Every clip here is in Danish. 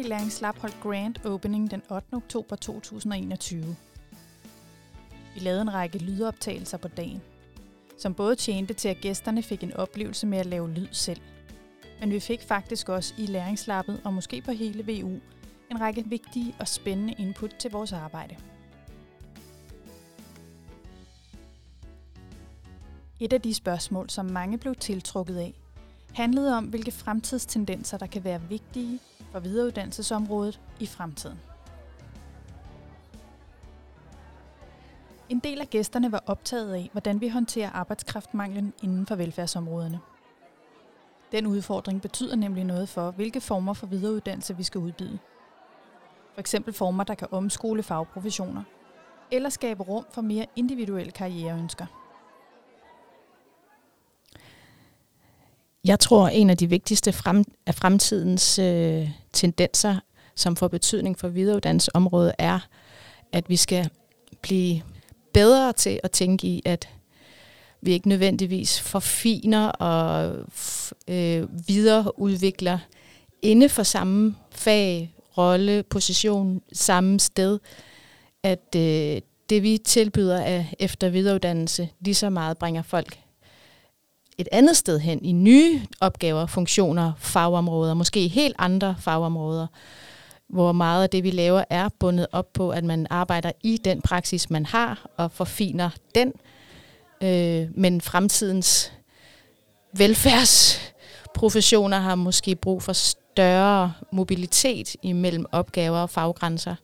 P-Læring Slap holdt Grand Opening den 8. oktober 2021. Vi lavede en række lydoptagelser på dagen, som både tjente til, at gæsterne fik en oplevelse med at lave lyd selv. Men vi fik faktisk også i læringslappet, og måske på hele VU, en række vigtige og spændende input til vores arbejde. Et af de spørgsmål, som mange blev tiltrukket af, handlede om, hvilke fremtidstendenser, der kan være vigtige for videreuddannelsesområdet i fremtiden. En del af gæsterne var optaget af, hvordan vi håndterer arbejdskraftmanglen inden for velfærdsområderne. Den udfordring betyder nemlig noget for, hvilke former for videreuddannelse vi skal udbyde. For eksempel former, der kan omskole fagprofessioner, eller skabe rum for mere individuelle karriereønsker. Jeg tror, en af de vigtigste frem, af fremtidens øh, tendenser, som får betydning for videreuddannelsesområdet, er, at vi skal blive bedre til at tænke i, at vi ikke nødvendigvis forfiner og øh, videreudvikler inde for samme fag, rolle, position, samme sted, at øh, det vi tilbyder af efter videreuddannelse lige så meget bringer folk et andet sted hen i nye opgaver, funktioner, fagområder, måske helt andre fagområder, hvor meget af det, vi laver, er bundet op på, at man arbejder i den praksis, man har, og forfiner den. Øh, men fremtidens velfærdsprofessioner har måske brug for større mobilitet imellem opgaver og faggrænser.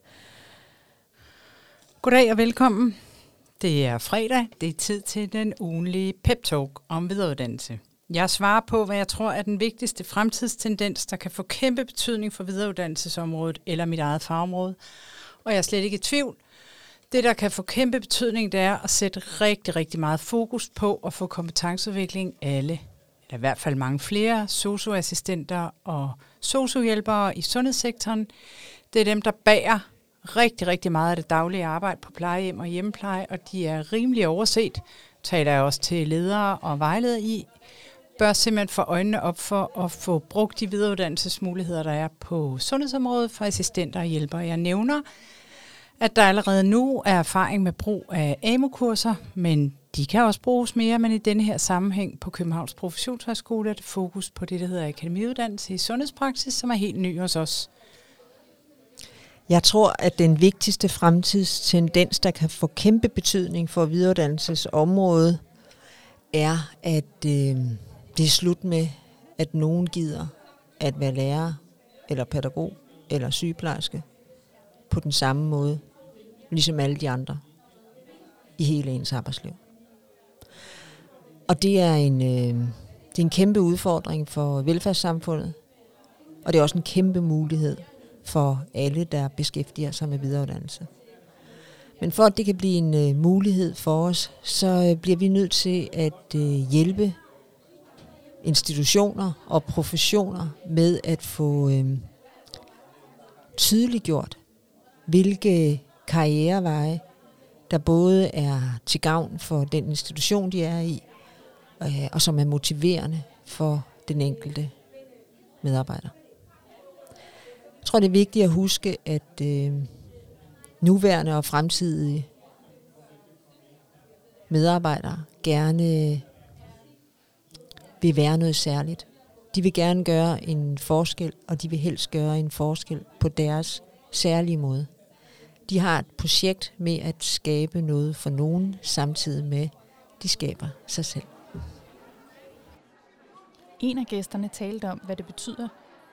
Goddag og velkommen. Det er fredag. Det er tid til den ugenlige pep talk om videreuddannelse. Jeg svarer på, hvad jeg tror er den vigtigste fremtidstendens, der kan få kæmpe betydning for videreuddannelsesområdet eller mit eget fagområde. Og jeg er slet ikke i tvivl. Det, der kan få kæmpe betydning, det er at sætte rigtig, rigtig meget fokus på at få kompetenceudvikling alle, eller i hvert fald mange flere, socioassistenter og sociohjælpere i sundhedssektoren. Det er dem, der bærer rigtig, rigtig meget af det daglige arbejde på plejehjem og hjemmepleje, og de er rimelig overset, taler jeg også til ledere og vejledere i, bør simpelthen få øjnene op for at få brugt de videreuddannelsesmuligheder, der er på sundhedsområdet for assistenter og hjælpere. Jeg nævner, at der allerede nu er erfaring med brug af AMO-kurser, men de kan også bruges mere, men i denne her sammenhæng på Københavns Professionshøjskole er det fokus på det, der hedder akademiuddannelse i sundhedspraksis, som er helt ny hos os. Jeg tror, at den vigtigste fremtidstendens, der kan få kæmpe betydning for videreuddannelsesområdet, er, at øh, det er slut med, at nogen gider at være lærer, eller pædagog, eller sygeplejerske på den samme måde, ligesom alle de andre i hele ens arbejdsliv. Og det er en, øh, det er en kæmpe udfordring for velfærdssamfundet, og det er også en kæmpe mulighed for alle, der beskæftiger sig med videreuddannelse. Men for at det kan blive en øh, mulighed for os, så øh, bliver vi nødt til at øh, hjælpe institutioner og professioner med at få øh, tydeliggjort, hvilke karriereveje, der både er til gavn for den institution, de er i, øh, og som er motiverende for den enkelte medarbejder. Jeg tror, det er vigtigt at huske, at øh, nuværende og fremtidige medarbejdere gerne vil være noget særligt. De vil gerne gøre en forskel, og de vil helst gøre en forskel på deres særlige måde. De har et projekt med at skabe noget for nogen, samtidig med, de skaber sig selv. En af gæsterne talte om, hvad det betyder,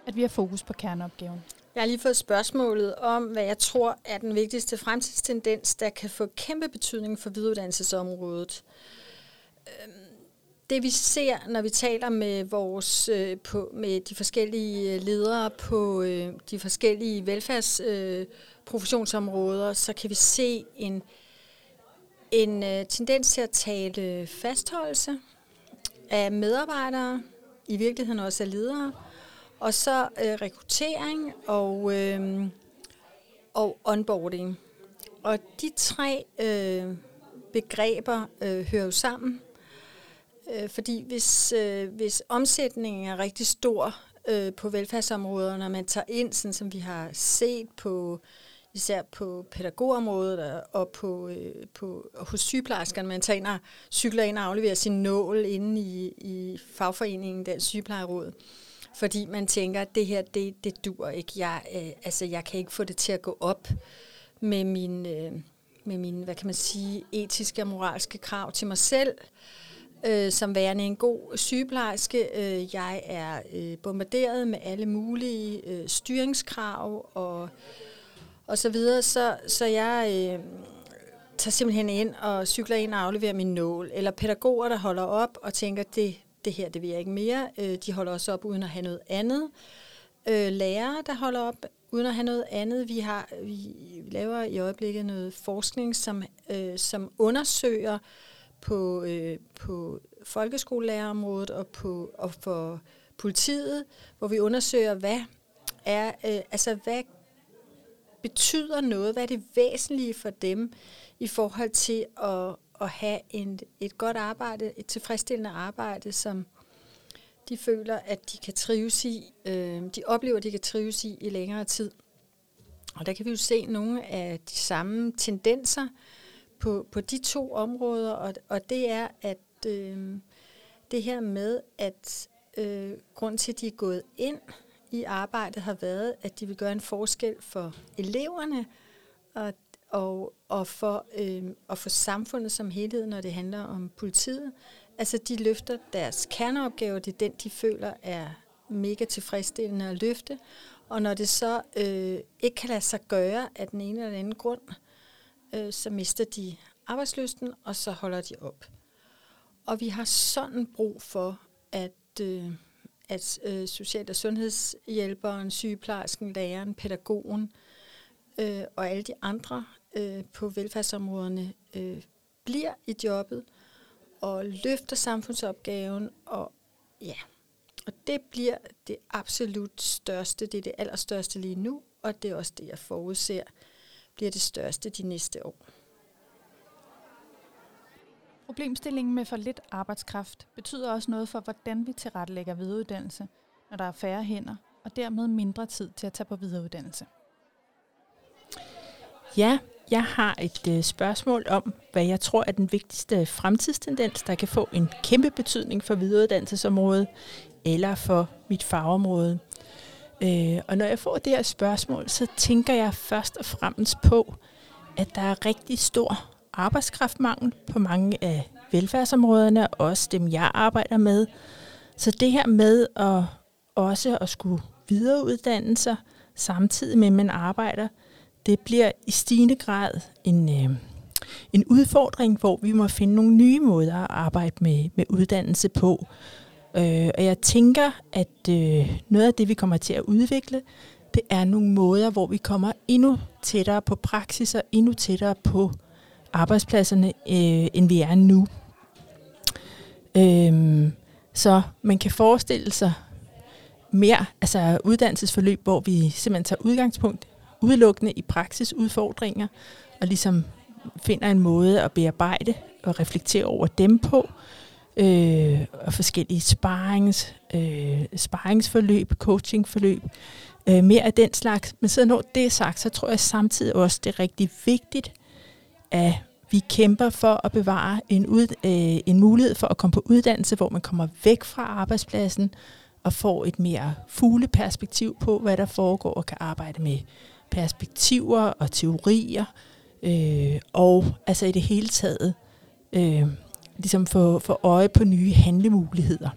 at vi har fokus på kerneopgaven. Jeg har lige fået spørgsmålet om, hvad jeg tror er den vigtigste fremtidstendens, der kan få kæmpe betydning for videreuddannelsesområdet. Øhm, det vi ser, når vi taler med vores øh, på, med de forskellige øh, ledere på øh, de forskellige velfærdsprofessionsområder, så kan vi se en, en tendens til at tale fastholdelse af medarbejdere, i virkeligheden også af ledere, og så øh, rekruttering og, øh, og onboarding. Og de tre øh, begreber øh, hører jo sammen. Øh, fordi hvis, øh, hvis omsætningen er rigtig stor øh, på velfærdsområder, når man tager ind, sådan som vi har set på især på pædagogområdet og på, øh, på, og hos sygeplejerskerne. Man tager ind og cykler ind og afleverer sin nål inde i, i fagforeningen, den sygeplejeråd. Fordi man tænker, at det her, det, det dur ikke. Jeg, øh, altså, jeg kan ikke få det til at gå op med min, øh, med mine, hvad kan man sige, etiske og moralske krav til mig selv øh, som værende en god sygeplejerske. Øh, jeg er øh, bombarderet med alle mulige øh, styringskrav og, og så videre, så, så jeg øh, tager simpelthen ind og cykler ind og afleverer min nål. Eller pædagoger, der holder op og tænker, det, det her, det vil jeg ikke mere. Øh, de holder også op uden at have noget andet. Øh, lærere, der holder op uden at have noget andet. Vi har vi laver i øjeblikket noget forskning, som, øh, som undersøger på, øh, på folkeskolelærerområdet og, på, og for politiet, hvor vi undersøger, hvad er, øh, altså hvad betyder noget, hvad er det væsentlige for dem i forhold til at, at have en, et godt arbejde, et tilfredsstillende arbejde, som de føler, at de kan trives i, øh, de oplever, at de kan trives i i længere tid. Og der kan vi jo se nogle af de samme tendenser på, på de to områder, og, og det er, at øh, det her med, at øh, grund til, at de er gået ind i arbejdet, har været, at de vil gøre en forskel for eleverne, og, og, og, for, øh, og for samfundet som helhed, når det handler om politiet. Altså, de løfter deres kerneopgave, det er den, de føler er mega tilfredsstillende at løfte, og når det så øh, ikke kan lade sig gøre af den ene eller den anden grund, øh, så mister de arbejdsløsten, og så holder de op. Og vi har sådan brug for, at, øh, at øh, social- og sundhedshjælperen, sygeplejersken, læreren, pædagogen øh, og alle de andre øh, på velfærdsområderne øh, bliver i jobbet og løfter samfundsopgaven og ja, og det bliver det absolut største, det er det allerstørste lige nu, og det er også det, jeg forudser, bliver det største de næste år. Problemstillingen med for lidt arbejdskraft betyder også noget for, hvordan vi tilrettelægger videreuddannelse, når der er færre hænder, og dermed mindre tid til at tage på videreuddannelse. Ja, jeg har et øh, spørgsmål om, hvad jeg tror er den vigtigste fremtidstendens, der kan få en kæmpe betydning for videreuddannelsesområdet eller for mit fagområde. Øh, og når jeg får det her spørgsmål, så tænker jeg først og fremmest på, at der er rigtig stor arbejdskraftmangel på mange af velfærdsområderne, også dem jeg arbejder med. Så det her med at også at skulle videreuddanne sig, samtidig med at man arbejder, det bliver i stigende grad en, øh, en udfordring, hvor vi må finde nogle nye måder at arbejde med, med uddannelse på. Øh, og jeg tænker, at øh, noget af det, vi kommer til at udvikle, det er nogle måder, hvor vi kommer endnu tættere på praksis og endnu tættere på arbejdspladserne, øh, end vi er nu. Øh, så man kan forestille sig mere altså uddannelsesforløb, hvor vi simpelthen tager udgangspunkt udelukkende i praksis udfordringer, og ligesom finder en måde at bearbejde og reflektere over dem på, øh, og forskellige sparings, øh, sparingsforløb, coachingforløb, øh, mere af den slags. Men så når det er sagt, så tror jeg samtidig også, det er rigtig vigtigt, at vi kæmper for at bevare en, ud, øh, en mulighed for at komme på uddannelse, hvor man kommer væk fra arbejdspladsen og får et mere fugleperspektiv på, hvad der foregår, og kan arbejde med perspektiver og teorier, øh, og altså i det hele taget øh, ligesom få, få øje på nye handlemuligheder.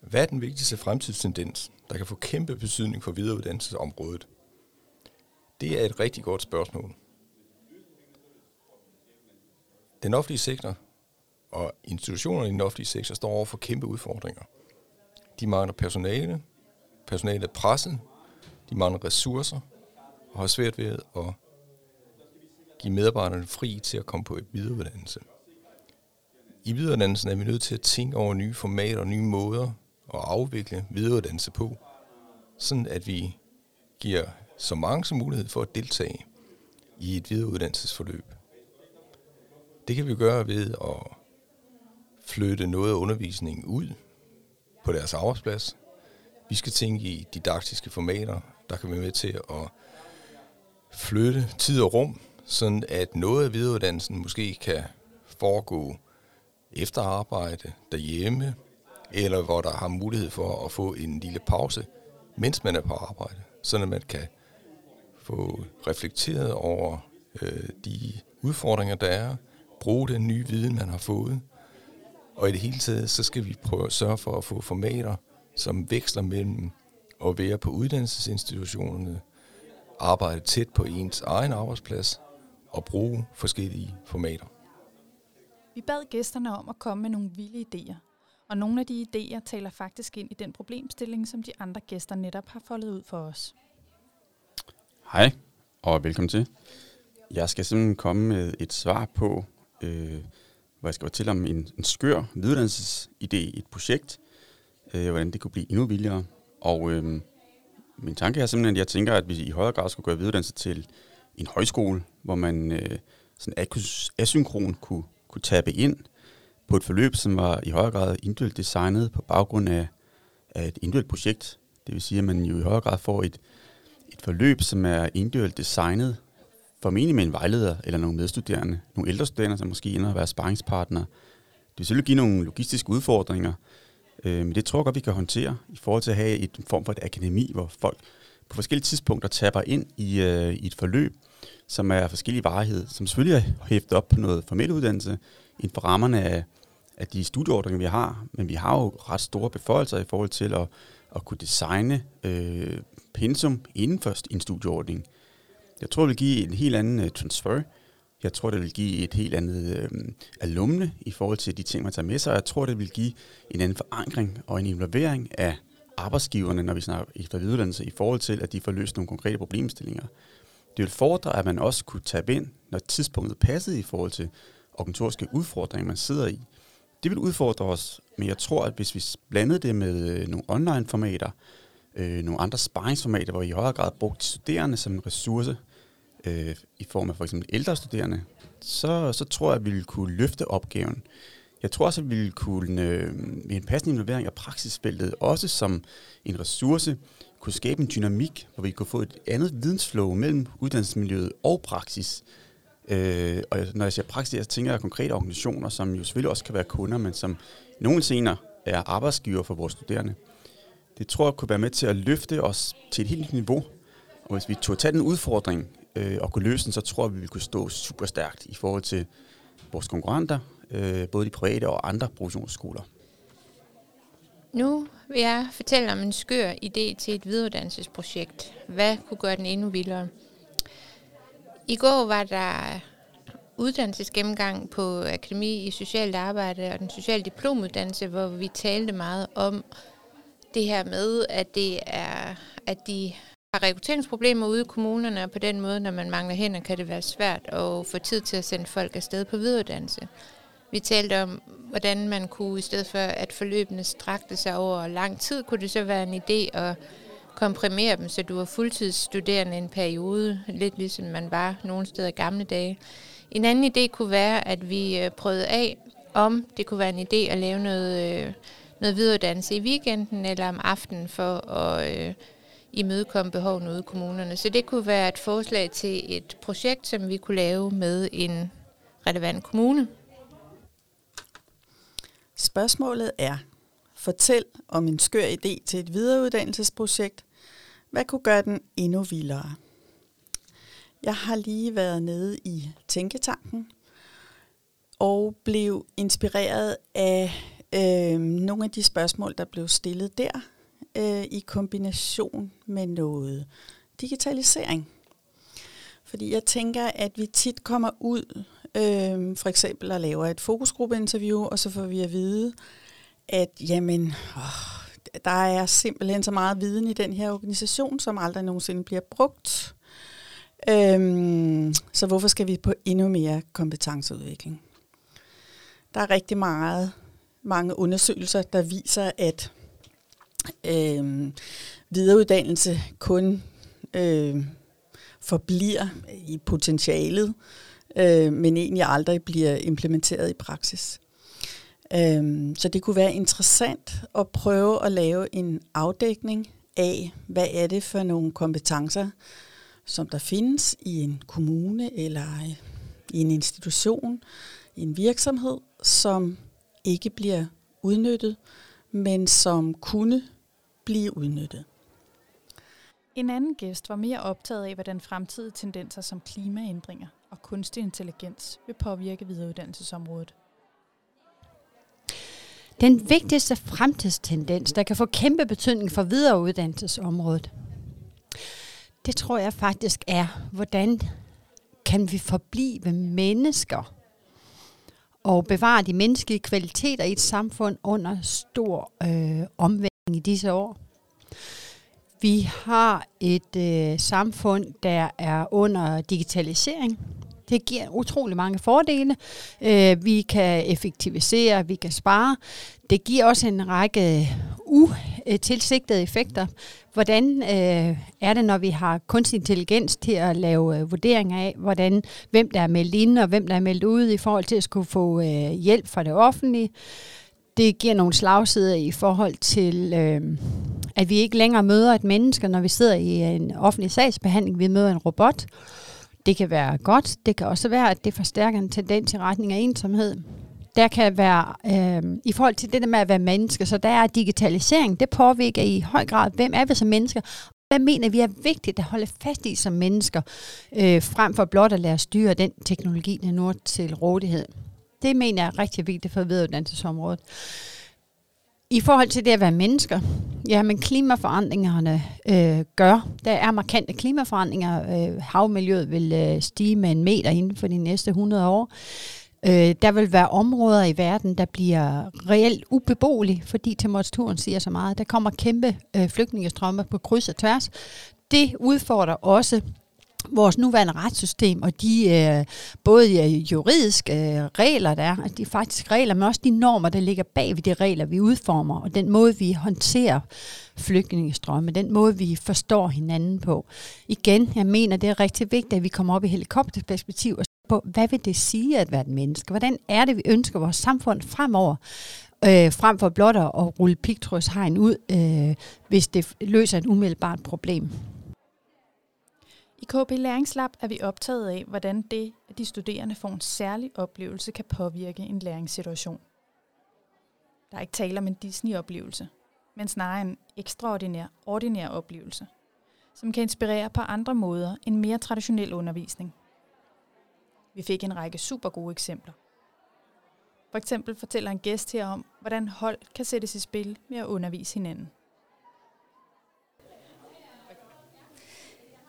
Hvad er den vigtigste fremtidstendens, der kan få kæmpe betydning for videreuddannelsesområdet? Det er et rigtig godt spørgsmål. Den offentlige sektor og institutionerne i den offentlige sektor står over for kæmpe udfordringer. De mangler personale, personalet er presset, de mangler ressourcer og har svært ved at give medarbejderne fri til at komme på et videreuddannelse. I videreuddannelsen er vi nødt til at tænke over nye formater og nye måder at afvikle videreuddannelse på, sådan at vi giver så mange som mulighed for at deltage i et videreuddannelsesforløb. Det kan vi gøre ved at flytte noget af undervisningen ud på deres arbejdsplads, Vi skal tænke i didaktiske formater, der kan være med til at flytte tid og rum, sådan at noget af videreuddannelsen måske kan foregå efter arbejde, derhjemme, eller hvor der har mulighed for at få en lille pause, mens man er på arbejde, så man kan få reflekteret over øh, de udfordringer, der er, bruge den nye viden, man har fået, og i det hele taget, så skal vi prøve at sørge for at få formater, som veksler mellem at være på uddannelsesinstitutionerne, arbejde tæt på ens egen arbejdsplads og bruge forskellige formater. Vi bad gæsterne om at komme med nogle vilde idéer, og nogle af de idéer taler faktisk ind i den problemstilling, som de andre gæster netop har foldet ud for os. Hej, og velkommen til. Jeg skal simpelthen komme med et svar på, øh, hvor jeg skal fortælle om en, en skør viduddannelsesidé, et projekt, øh, hvordan det kunne blive endnu vildere. Og øh, min tanke er simpelthen, at jeg tænker, at vi i højere grad skulle gøre videreuddannelse til en højskole, hvor man øh, sådan asynkron kunne, kunne tabe ind på et forløb, som var i højere grad individuelt designet på baggrund af, af et individuelt projekt. Det vil sige, at man jo i højere grad får et, et forløb, som er individuelt designet, formentlig med en vejleder eller nogle medstuderende, nogle ældre studerende, som måske ender at være sparringspartnere. Det vil selvfølgelig give nogle logistiske udfordringer, øh, men det tror jeg godt, vi kan håndtere i forhold til at have et form for et akademi, hvor folk på forskellige tidspunkter tapper ind i, øh, i et forløb, som er forskellige varighed, som selvfølgelig er hæftet op på noget formel uddannelse inden for rammerne af, af de studieordninger, vi har, men vi har jo ret store beføjelser i forhold til at, at kunne designe øh, pensum inden for en studieordning. Jeg tror, det vil give en helt anden øh, transfer. Jeg tror, det vil give et helt andet øh, alumne i forhold til de ting, man tager med sig. Jeg tror, det vil give en anden forankring og en involvering af arbejdsgiverne, når vi snakker efter videreuddannelse, i forhold til, at de får løst nogle konkrete problemstillinger. Det vil fordre, at man også kunne tage ind, når tidspunktet passede i forhold til organisatoriske udfordringer, man sidder i. Det vil udfordre os, men jeg tror, at hvis vi blandede det med øh, nogle online-formater, øh, nogle andre sparringsformater, hvor I i højere grad brugt studerende som en ressource, øh, i form af for eksempel ældre studerende, så, så tror jeg, at vi vil kunne løfte opgaven. Jeg tror også, at vi vil kunne øh, med en passende involvering af praksisfeltet, også som en ressource, kunne skabe en dynamik, hvor vi kunne få et andet vidensflow mellem uddannelsesmiljøet og praksis. Øh, og når jeg siger praksis, jeg tænker jeg konkrete organisationer, som jo selvfølgelig også kan være kunder, men som nogle senere er arbejdsgiver for vores studerende. Det tror jeg kunne være med til at løfte os til et helt nyt niveau. Og hvis vi tog tage den udfordring, øh, og kunne løse den, så tror jeg, vi vil kunne stå super stærkt i forhold til vores konkurrenter, øh, både de private og andre produktionsskoler. Nu vil jeg fortælle om en skør idé til et videreuddannelsesprojekt. Hvad kunne gøre den endnu vildere? I går var der uddannelsesgennemgang på Akademi i Socialt Arbejde og den sociale diplomuddannelse, hvor vi talte meget om det her med, at det er, at de har rekrutteringsproblemer ude i kommunerne, og på den måde, når man mangler hænder, kan det være svært at få tid til at sende folk afsted på videreuddannelse. Vi talte om, hvordan man kunne, i stedet for at forløbene strakte sig over lang tid, kunne det så være en idé at komprimere dem, så du var fuldtidsstuderende en periode, lidt ligesom man var nogle steder i gamle dage. En anden idé kunne være, at vi øh, prøvede af, om det kunne være en idé at lave noget, øh, noget videreuddannelse i weekenden eller om aftenen for at øh, imødekomme behovene ude i kommunerne. Så det kunne være et forslag til et projekt, som vi kunne lave med en relevant kommune. Spørgsmålet er, fortæl om en skør idé til et videreuddannelsesprojekt. Hvad kunne gøre den endnu vildere? Jeg har lige været nede i Tænketanken og blev inspireret af øh, nogle af de spørgsmål, der blev stillet der øh, i kombination med noget digitalisering. Fordi jeg tænker, at vi tit kommer ud, øh, for eksempel og laver et fokusgruppeinterview, og så får vi at vide, at jamen, åh, der er simpelthen så meget viden i den her organisation, som aldrig nogensinde bliver brugt. Øhm, så hvorfor skal vi på endnu mere kompetenceudvikling? Der er rigtig meget, mange undersøgelser, der viser, at øh, videreuddannelse kun øh, forbliver i potentialet, øh, men egentlig aldrig bliver implementeret i praksis. Øh, så det kunne være interessant at prøve at lave en afdækning af, hvad er det for nogle kompetencer, som der findes i en kommune eller i en institution, i en virksomhed, som ikke bliver udnyttet, men som kunne blive udnyttet. En anden gæst var mere optaget af, hvordan fremtidige tendenser som klimaændringer og kunstig intelligens vil påvirke videreuddannelsesområdet. Den vigtigste fremtidstendens, der kan få kæmpe betydning for videreuddannelsesområdet, det tror jeg faktisk er, hvordan kan vi forblive mennesker og bevare de menneskelige kvaliteter i et samfund under stor øh, omvænding i disse år. Vi har et øh, samfund, der er under digitalisering. Det giver utrolig mange fordele. Øh, vi kan effektivisere, vi kan spare. Det giver også en række utilsigtede effekter. Hvordan øh, er det, når vi har kunstig intelligens til at lave øh, vurderinger af, hvordan, hvem der er meldt ind og hvem der er meldt ud i forhold til at skulle få øh, hjælp fra det offentlige? Det giver nogle slagsider i forhold til, øh, at vi ikke længere møder et menneske, når vi sidder i en offentlig sagsbehandling. Vi møder en robot. Det kan være godt. Det kan også være, at det forstærker en tendens i retning af ensomhed. Der kan være, øh, i forhold til det der med at være menneske, så der er digitalisering, det påvirker i høj grad, hvem er vi som mennesker, hvad mener vi er vigtigt at holde fast i som mennesker, øh, frem for blot at lade styre den teknologi, der nu er til rådighed. Det mener jeg er rigtig vigtigt for videreuddannelsesområdet. I forhold til det at være mennesker, ja, men klimaforandringerne øh, gør, der er markante klimaforandringer. Øh, havmiljøet vil øh, stige med en meter inden for de næste 100 år. Øh, der vil være områder i verden, der bliver reelt ubeboelige, fordi temperaturen siger så meget. Der kommer kæmpe øh, flygtningestrømme på kryds og tværs. Det udfordrer også vores nuværende retssystem og de øh, både øh, juridiske øh, regler, der er, de faktisk regler, men også de normer, der ligger bag ved de regler, vi udformer, og den måde, vi håndterer flygtningestrømme, den måde, vi forstår hinanden på. Igen, jeg mener, det er rigtig vigtigt, at vi kommer op i helikopterperspektiv og på, hvad vil det sige at være et menneske? Hvordan er det, vi ønsker vores samfund fremover? Øh, frem for blot at rulle pigtrådshegn ud, øh, hvis det løser et umiddelbart problem. I KB Læringslab er vi optaget af, hvordan det, at de studerende får en særlig oplevelse, kan påvirke en læringssituation. Der er ikke tale om en Disney-oplevelse, men snarere en ekstraordinær, ordinær oplevelse, som kan inspirere på andre måder end mere traditionel undervisning. Vi fik en række super gode eksempler. For eksempel fortæller en gæst her om, hvordan hold kan sættes i spil med at undervise hinanden.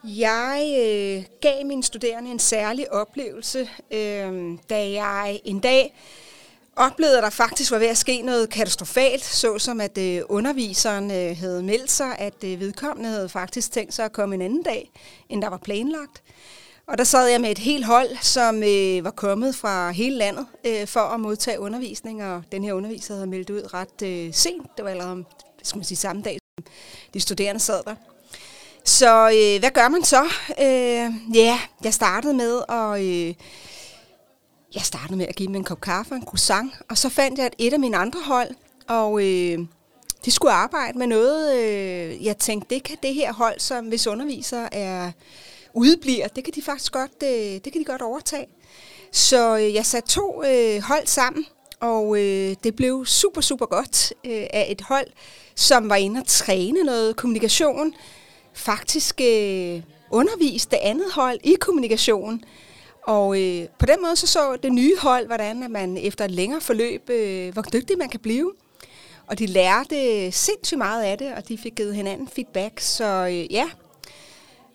Jeg øh, gav mine studerende en særlig oplevelse, øh, da jeg en dag oplevede, at der faktisk var ved at ske noget katastrofalt, såsom at øh, underviseren øh, havde meldt sig, at øh, vedkommende havde faktisk tænkt sig at komme en anden dag, end der var planlagt. Og der sad jeg med et helt hold, som øh, var kommet fra hele landet øh, for at modtage undervisning, og den her underviser havde meldt ud ret øh, sent. Det var allerede skal man sige, samme dag, som de studerende sad der. Så øh, hvad gør man så? Øh, ja, jeg startede med at... Øh, jeg startede med at give dem en kop kaffe og en croissant, og så fandt jeg et af mine andre hold, og øh, de skulle arbejde med noget, øh, jeg tænkte, det kan det her hold, som hvis underviser er udebliver, det kan de faktisk godt, øh, det kan de godt overtage. Så øh, jeg satte to øh, hold sammen, og øh, det blev super, super godt øh, af et hold, som var inde og træne noget kommunikation, faktisk øh, underviste det andet hold i kommunikation. Og øh, på den måde så så det nye hold, hvordan at man efter et længere forløb, øh, hvor dygtig man kan blive. Og de lærte sindssygt meget af det, og de fik givet hinanden feedback. Så øh, ja,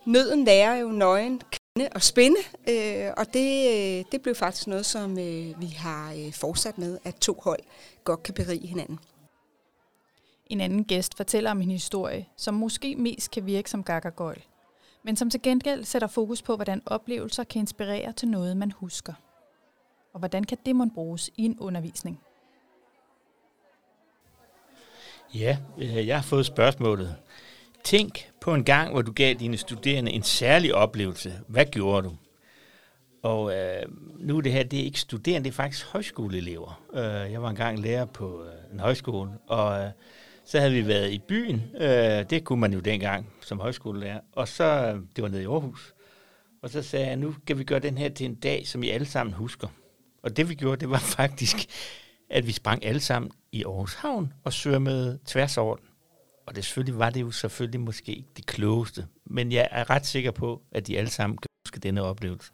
nøden lærer jo nøgen kvinde og spænde, øh, og det, øh, det blev faktisk noget, som øh, vi har øh, fortsat med, at to hold godt kan berige hinanden. En anden gæst fortæller om en historie, som måske mest kan virke som gakkergøjl, men som til gengæld sætter fokus på, hvordan oplevelser kan inspirere til noget, man husker. Og hvordan kan det må bruges i en undervisning? Ja, øh, jeg har fået spørgsmålet. Tænk på en gang, hvor du gav dine studerende en særlig oplevelse. Hvad gjorde du? Og øh, nu er det her, det er ikke studerende, det er faktisk højskoleelever. Øh, jeg var engang lærer på øh, en højskole, og øh, så havde vi været i byen. Øh, det kunne man jo dengang som højskolelærer. Og så, øh, det var nede i Aarhus. Og så sagde jeg, nu kan vi gøre den her til en dag, som I alle sammen husker. Og det vi gjorde, det var faktisk, at vi sprang alle sammen i Aarhus Havn og svømmede tværs over den. Og det selvfølgelig var det jo selvfølgelig måske ikke det klogeste. Men jeg er ret sikker på, at de alle sammen kan huske denne oplevelse.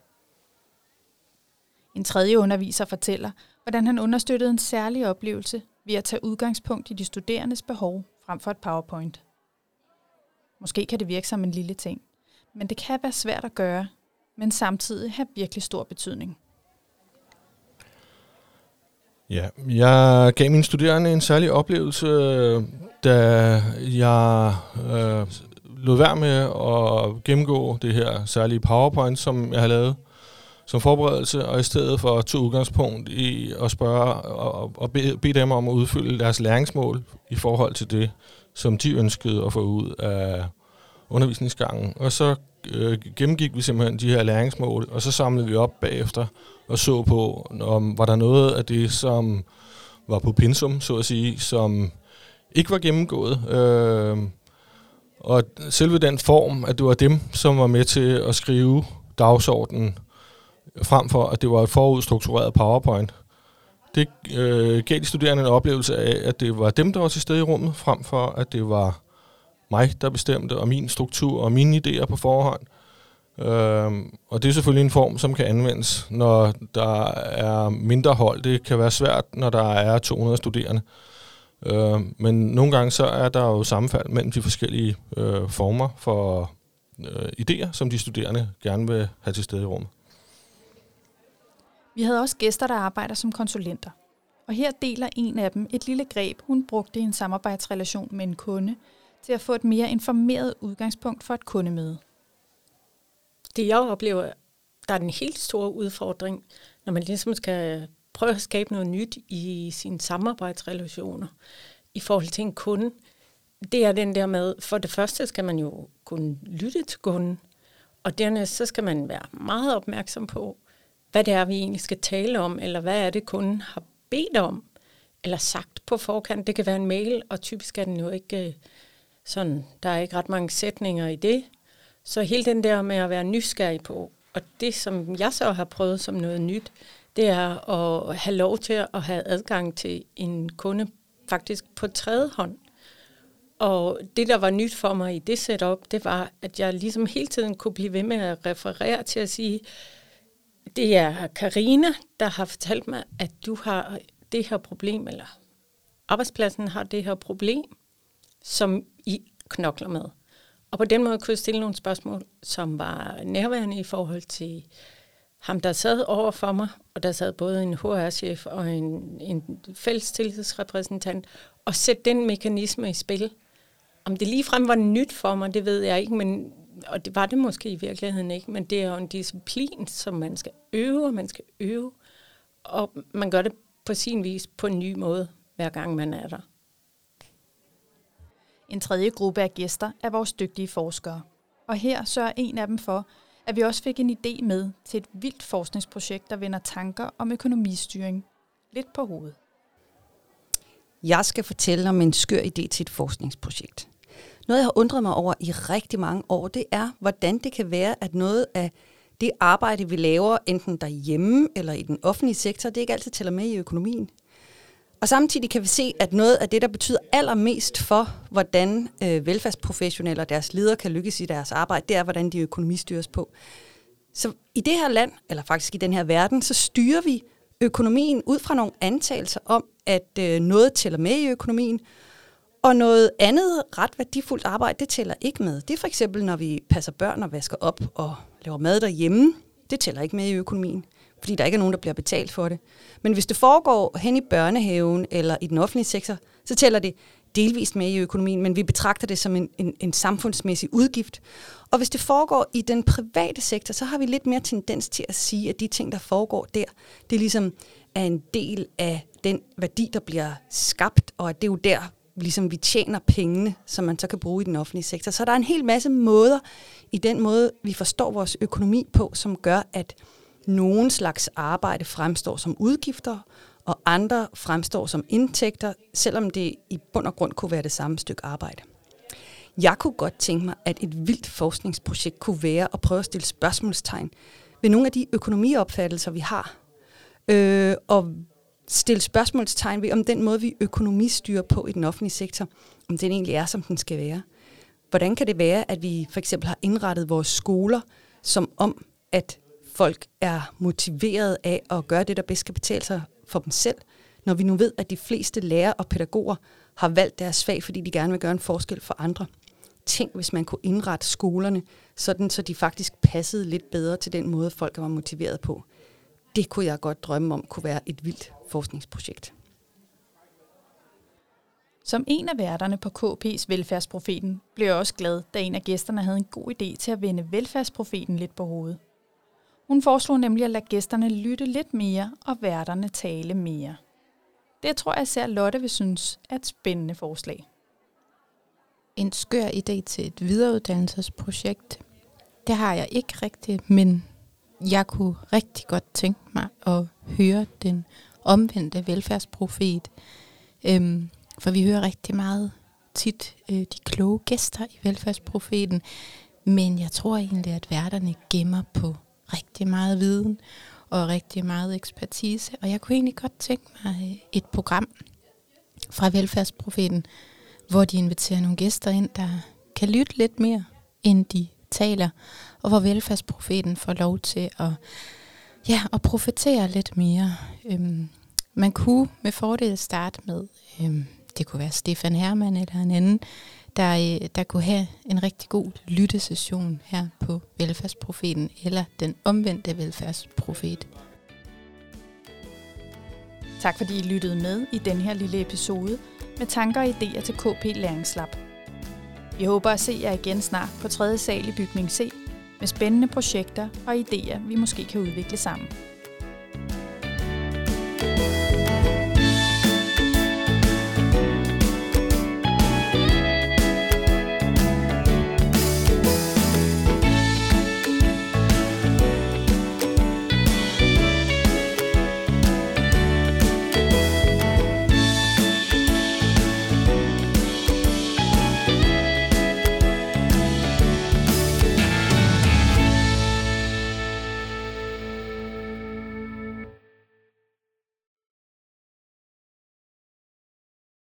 En tredje underviser fortæller, hvordan han understøttede en særlig oplevelse ved at tage udgangspunkt i de studerendes behov frem for et PowerPoint. Måske kan det virke som en lille ting, men det kan være svært at gøre, men samtidig have virkelig stor betydning. Ja, jeg gav mine studerende en særlig oplevelse, da jeg øh, lod være med at gennemgå det her særlige PowerPoint, som jeg har lavet som forberedelse, og i stedet for tog udgangspunkt i at spørge og, og bede, bede dem om at udfylde deres læringsmål i forhold til det, som de ønskede at få ud af undervisningsgangen. Og så øh, gennemgik vi simpelthen de her læringsmål, og så samlede vi op bagefter og så på, om var der noget af det, som var på pensum, så at sige, som ikke var gennemgået. Øh, og selve den form, at det var dem, som var med til at skrive dagsordenen, frem for at det var et forudstruktureret PowerPoint. Det øh, gav de studerende en oplevelse af, at det var dem, der var til stede i rummet, frem for at det var mig, der bestemte, og min struktur og mine idéer på forhånd. Øhm, og det er selvfølgelig en form, som kan anvendes, når der er mindre hold. Det kan være svært, når der er 200 studerende. Øhm, men nogle gange så er der jo sammenfald mellem de forskellige øh, former for øh, idéer, som de studerende gerne vil have til stede i rummet. Vi havde også gæster, der arbejder som konsulenter. Og her deler en af dem et lille greb, hun brugte i en samarbejdsrelation med en kunde, til at få et mere informeret udgangspunkt for et kundemøde. Det jeg oplever, der er den helt store udfordring, når man ligesom skal prøve at skabe noget nyt i sine samarbejdsrelationer i forhold til en kunde, det er den der med, for det første skal man jo kunne lytte til kunden, og dernæst så skal man være meget opmærksom på, hvad det er, vi egentlig skal tale om, eller hvad er det, kunden har bedt om, eller sagt på forkant. Det kan være en mail, og typisk er den jo ikke øh, sådan, der er ikke ret mange sætninger i det. Så hele den der med at være nysgerrig på, og det som jeg så har prøvet som noget nyt, det er at have lov til at have adgang til en kunde faktisk på tredje hånd. Og det, der var nyt for mig i det setup, det var, at jeg ligesom hele tiden kunne blive ved med at referere til at sige, det er Karina, der har fortalt mig, at du har det her problem, eller arbejdspladsen har det her problem, som I knokler med. Og på den måde kunne jeg stille nogle spørgsmål, som var nærværende i forhold til ham, der sad over for mig, og der sad både en HR-chef og en, en fællestillidsrepræsentant, og sætte den mekanisme i spil. Om det ligefrem var nyt for mig, det ved jeg ikke, men og det var det måske i virkeligheden ikke, men det er jo en disciplin, som man skal øve, og man skal øve, og man gør det på sin vis på en ny måde, hver gang man er der. En tredje gruppe af gæster er vores dygtige forskere. Og her sørger en af dem for, at vi også fik en idé med til et vildt forskningsprojekt, der vender tanker om økonomistyring lidt på hovedet. Jeg skal fortælle om en skør idé til et forskningsprojekt. Noget, jeg har undret mig over i rigtig mange år, det er, hvordan det kan være, at noget af det arbejde, vi laver, enten derhjemme eller i den offentlige sektor, det ikke altid tæller med i økonomien. Og samtidig kan vi se, at noget af det, der betyder allermest for, hvordan øh, velfærdsprofessionelle og deres ledere kan lykkes i deres arbejde, det er, hvordan de økonomistyres på. Så i det her land, eller faktisk i den her verden, så styrer vi økonomien ud fra nogle antagelser om, at øh, noget tæller med i økonomien, og noget andet ret værdifuldt arbejde, det tæller ikke med. Det er for eksempel, når vi passer børn og vasker op og laver mad derhjemme. Det tæller ikke med i økonomien, fordi der ikke er nogen, der bliver betalt for det. Men hvis det foregår hen i børnehaven eller i den offentlige sektor, så tæller det delvist med i økonomien, men vi betragter det som en, en, en samfundsmæssig udgift. Og hvis det foregår i den private sektor, så har vi lidt mere tendens til at sige, at de ting, der foregår der, det er ligesom er en del af den værdi, der bliver skabt, og at det er jo der, ligesom vi tjener pengene, som man så kan bruge i den offentlige sektor. Så der er en hel masse måder i den måde, vi forstår vores økonomi på, som gør, at nogen slags arbejde fremstår som udgifter, og andre fremstår som indtægter, selvom det i bund og grund kunne være det samme stykke arbejde. Jeg kunne godt tænke mig, at et vildt forskningsprojekt kunne være at prøve at stille spørgsmålstegn ved nogle af de økonomiopfattelser, vi har, øh, og stille spørgsmålstegn ved, om den måde, vi økonomistyrer på i den offentlige sektor, om den egentlig er, som den skal være. Hvordan kan det være, at vi for eksempel har indrettet vores skoler som om, at folk er motiveret af at gøre det, der bedst kan betale sig for dem selv, når vi nu ved, at de fleste lærere og pædagoger har valgt deres fag, fordi de gerne vil gøre en forskel for andre. Tænk, hvis man kunne indrette skolerne, sådan så de faktisk passede lidt bedre til den måde, folk var motiveret på. Det kunne jeg godt drømme om kunne være et vildt forskningsprojekt. Som en af værterne på KP's Velfærdsprofeten blev jeg også glad, da en af gæsterne havde en god idé til at vende Velfærdsprofeten lidt på hovedet. Hun foreslog nemlig at lade gæsterne lytte lidt mere og værterne tale mere. Det tror jeg især Lotte vil synes er et spændende forslag. En skør idé til et videreuddannelsesprojekt. Det har jeg ikke rigtigt, men jeg kunne rigtig godt tænke mig at høre den omvendte velfærdsprofet. Øhm, for vi hører rigtig meget tit øh, de kloge gæster i velfærdsprofeten, men jeg tror egentlig, at værterne gemmer på rigtig meget viden og rigtig meget ekspertise. Og jeg kunne egentlig godt tænke mig øh, et program fra Velfærdsprofeten, hvor de inviterer nogle gæster ind, der kan lytte lidt mere, end de taler, og hvor Velfærdsprofeten får lov til at, ja, at profetere lidt mere. Øhm, man kunne med fordel starte med, øhm, det kunne være Stefan Hermann eller en anden, der, øh, der kunne have en rigtig god lyttesession her på Velfærdsprofeten, eller den omvendte velfærdsprofet. Tak fordi I lyttede med i den her lille episode med tanker og idéer til KP Læringslab. Vi håber at se jer igen snart på 3. sal i bygning C med spændende projekter og idéer, vi måske kan udvikle sammen.